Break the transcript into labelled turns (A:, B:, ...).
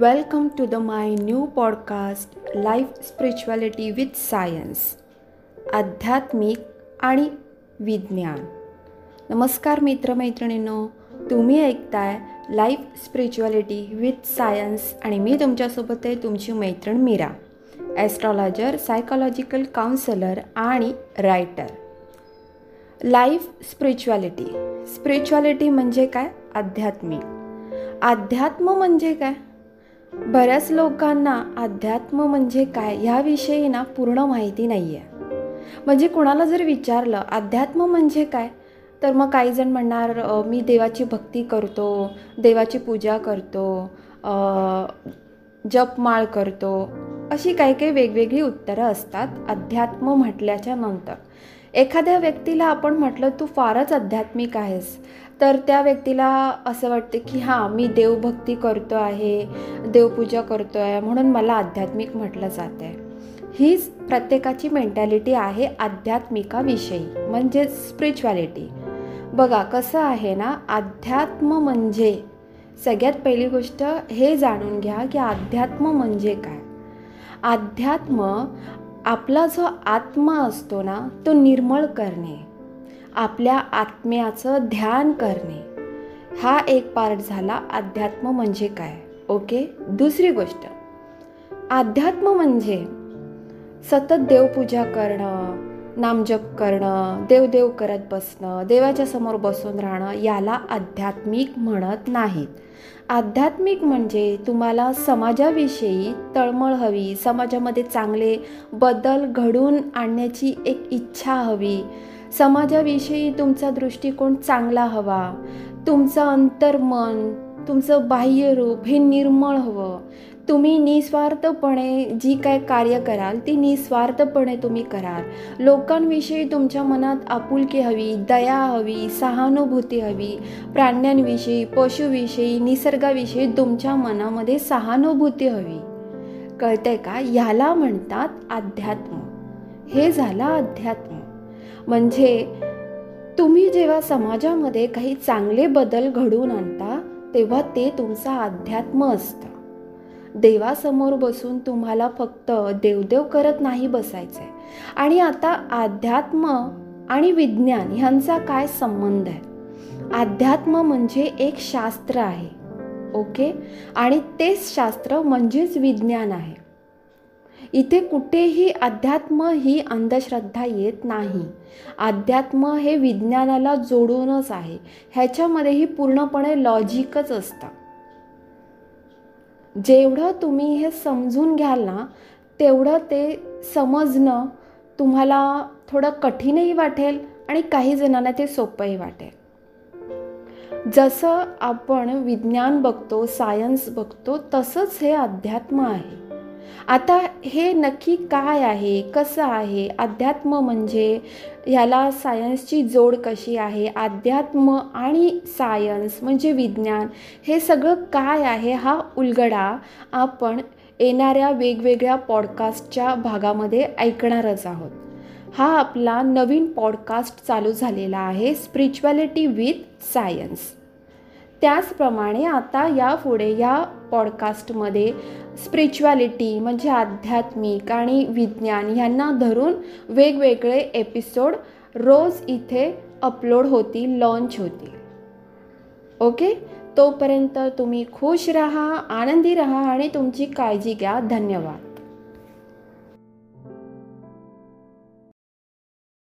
A: Welcome to the my new podcast life spirituality with science आध्यात्मिक आणि विज्ञान नमस्कार मित्रमैत्रिणींनो तुम्ही ऐकताय लाईफ स्पिरिच्युअलिटी विथ सायन्स आणि मी तुमच्यासोबत आहे तुमची मैत्रीण मीरा ॲस्ट्रॉलॉजर सायकॉलॉजिकल काउन्सलर आणि रायटर लाईफ स्पिरिच्युअलिटी स्पिरिच्युअलिटी म्हणजे काय? आध्यात्मिक. अध्यात्म म्हणजे काय? बऱ्याच लोकांना अध्यात्म म्हणजे काय ह्याविषयी ना पूर्ण माहिती नाही आहे म्हणजे कुणाला जर विचारलं अध्यात्म म्हणजे काय? तर मग काही जण म्हणणार मी देवाची भक्ती करतो देवाची पूजा करतो जपमाळ करतो. अशी काही काही वेगवेगळी उत्तरं असतात अध्यात्म म्हटल्याच्या नंतर. एखाद्या व्यक्तीला आपण म्हटलं तू फारच आध्यात्मिक आहेस. तर त्या व्यक्तीला असं वाटतं की हां मी देवभक्ती करतो आहे देवपूजा करतो आहे म्हणून मला आध्यात्मिक म्हटलं जात आहे हीच प्रत्येकाची मेंटॅलिटी आहे आध्यात्मिकाविषयी म्हणजे स्पिरिच्युॲलिटी बघा कसं आहे ना अध्यात्म म्हणजे सगळ्यात पहिली गोष्ट हे जाणून घ्या की अध्यात्म म्हणजे काय. अध्यात्म आपला जो आत्मा असतो ना तो निर्मळ करणे. आपल्या आत्म्याचं ध्यान करणे. हा एक पार्ट झाला अध्यात्म म्हणजे काय. ओके? दुसरी गोष्ट. अध्यात्म म्हणजे सतत देवपूजा करणं नामजप करणं देवदेव करत बसणं देवाच्या समोर बसून राहणं याला आध्यात्मिक म्हणत नाहीत. आध्यात्मिक म्हणजे तुम्हाला समाजाविषयी तळमळ हवी समाजामध्ये चांगले बदल घडून आणण्याची एक इच्छा हवी. समाजाविषयी तुमचा दृष्टिकोन चांगला हवा. तुमचं अंतर्मन तुमचं बाह्यरूप हे निर्मळ हवं. तुम्ही निस्वार्थपणे जी काय कार्य कराल ती निस्वार्थपणे तुम्ही कराल. लोकांविषयी तुमच्या मनात आपुलकी हवी दया हवी सहानुभूती हवी. प्राण्यांविषयी पशुविषयी निसर्गाविषयी तुमच्या मनामध्ये सहानुभूती हवी. कळतंय का? ह्याला म्हणतात अध्यात्म. हे झालं अध्यात्म. म्हणजे तुम्ही जेव्हा समाजामध्ये काही चांगले बदल घडवून आणता तेव्हा ते तुमचं अध्यात्म असतं. देवासमोर बसून तुम्हाला फक्त देवदेव करत नाही बसायचं आहे आणि आता अध्यात्म आणि विज्ञान ह्यांचा काय संबंध आहे? अध्यात्म म्हणजे एक शास्त्र आहे ओके? आणि तेच शास्त्र म्हणजेच विज्ञान आहे. इथे कुठेही अध्यात्म ही अंधश्रद्धा येत नाही. अध्यात्म हे विज्ञानाला जोडूनच आहे. ह्याच्यामध्येही पूर्णपणे लॉजिकच असतं. जेवढं तुम्ही हे समजून घ्याल ना तेवढं ते समजणं तुम्हाला थोडं कठीणही वाटेल आणि काही जणांना ते सोपंही वाटेल. जसं आपण विज्ञान बघतो सायन्स बघतो तसंच हे अध्यात्म आहे. आता हे नक्की काय आहे? कसं आहे? अध्यात्म म्हणजे ह्याला सायन्सची जोड कशी आहे? अध्यात्म आणि सायन्स म्हणजे विज्ञान हे सगळं काय आहे हा उलगडा आपण येणाऱ्या वेगवेगळ्या पॉडकास्टच्या भागामध्ये ऐकणारच आहोत. हा आपला नवीन पॉडकास्ट चालू झालेला आहे स्पिरिच्युअलिटी विथ सायन्स त्याचप्रमाणे आता यापुढे या पॉडकास्टमध्ये स्पिरिच्युअलिटी म्हणजे आध्यात्मिक आणि विज्ञान ह्यांना धरून वेगवेगळे एपिसोड रोज इथे अपलोड होतील लॉन्च होतील. ओके तोपर्यंत तुम्ही खुश राहा आनंदी राहा आणि तुमची काळजी घ्या. धन्यवाद.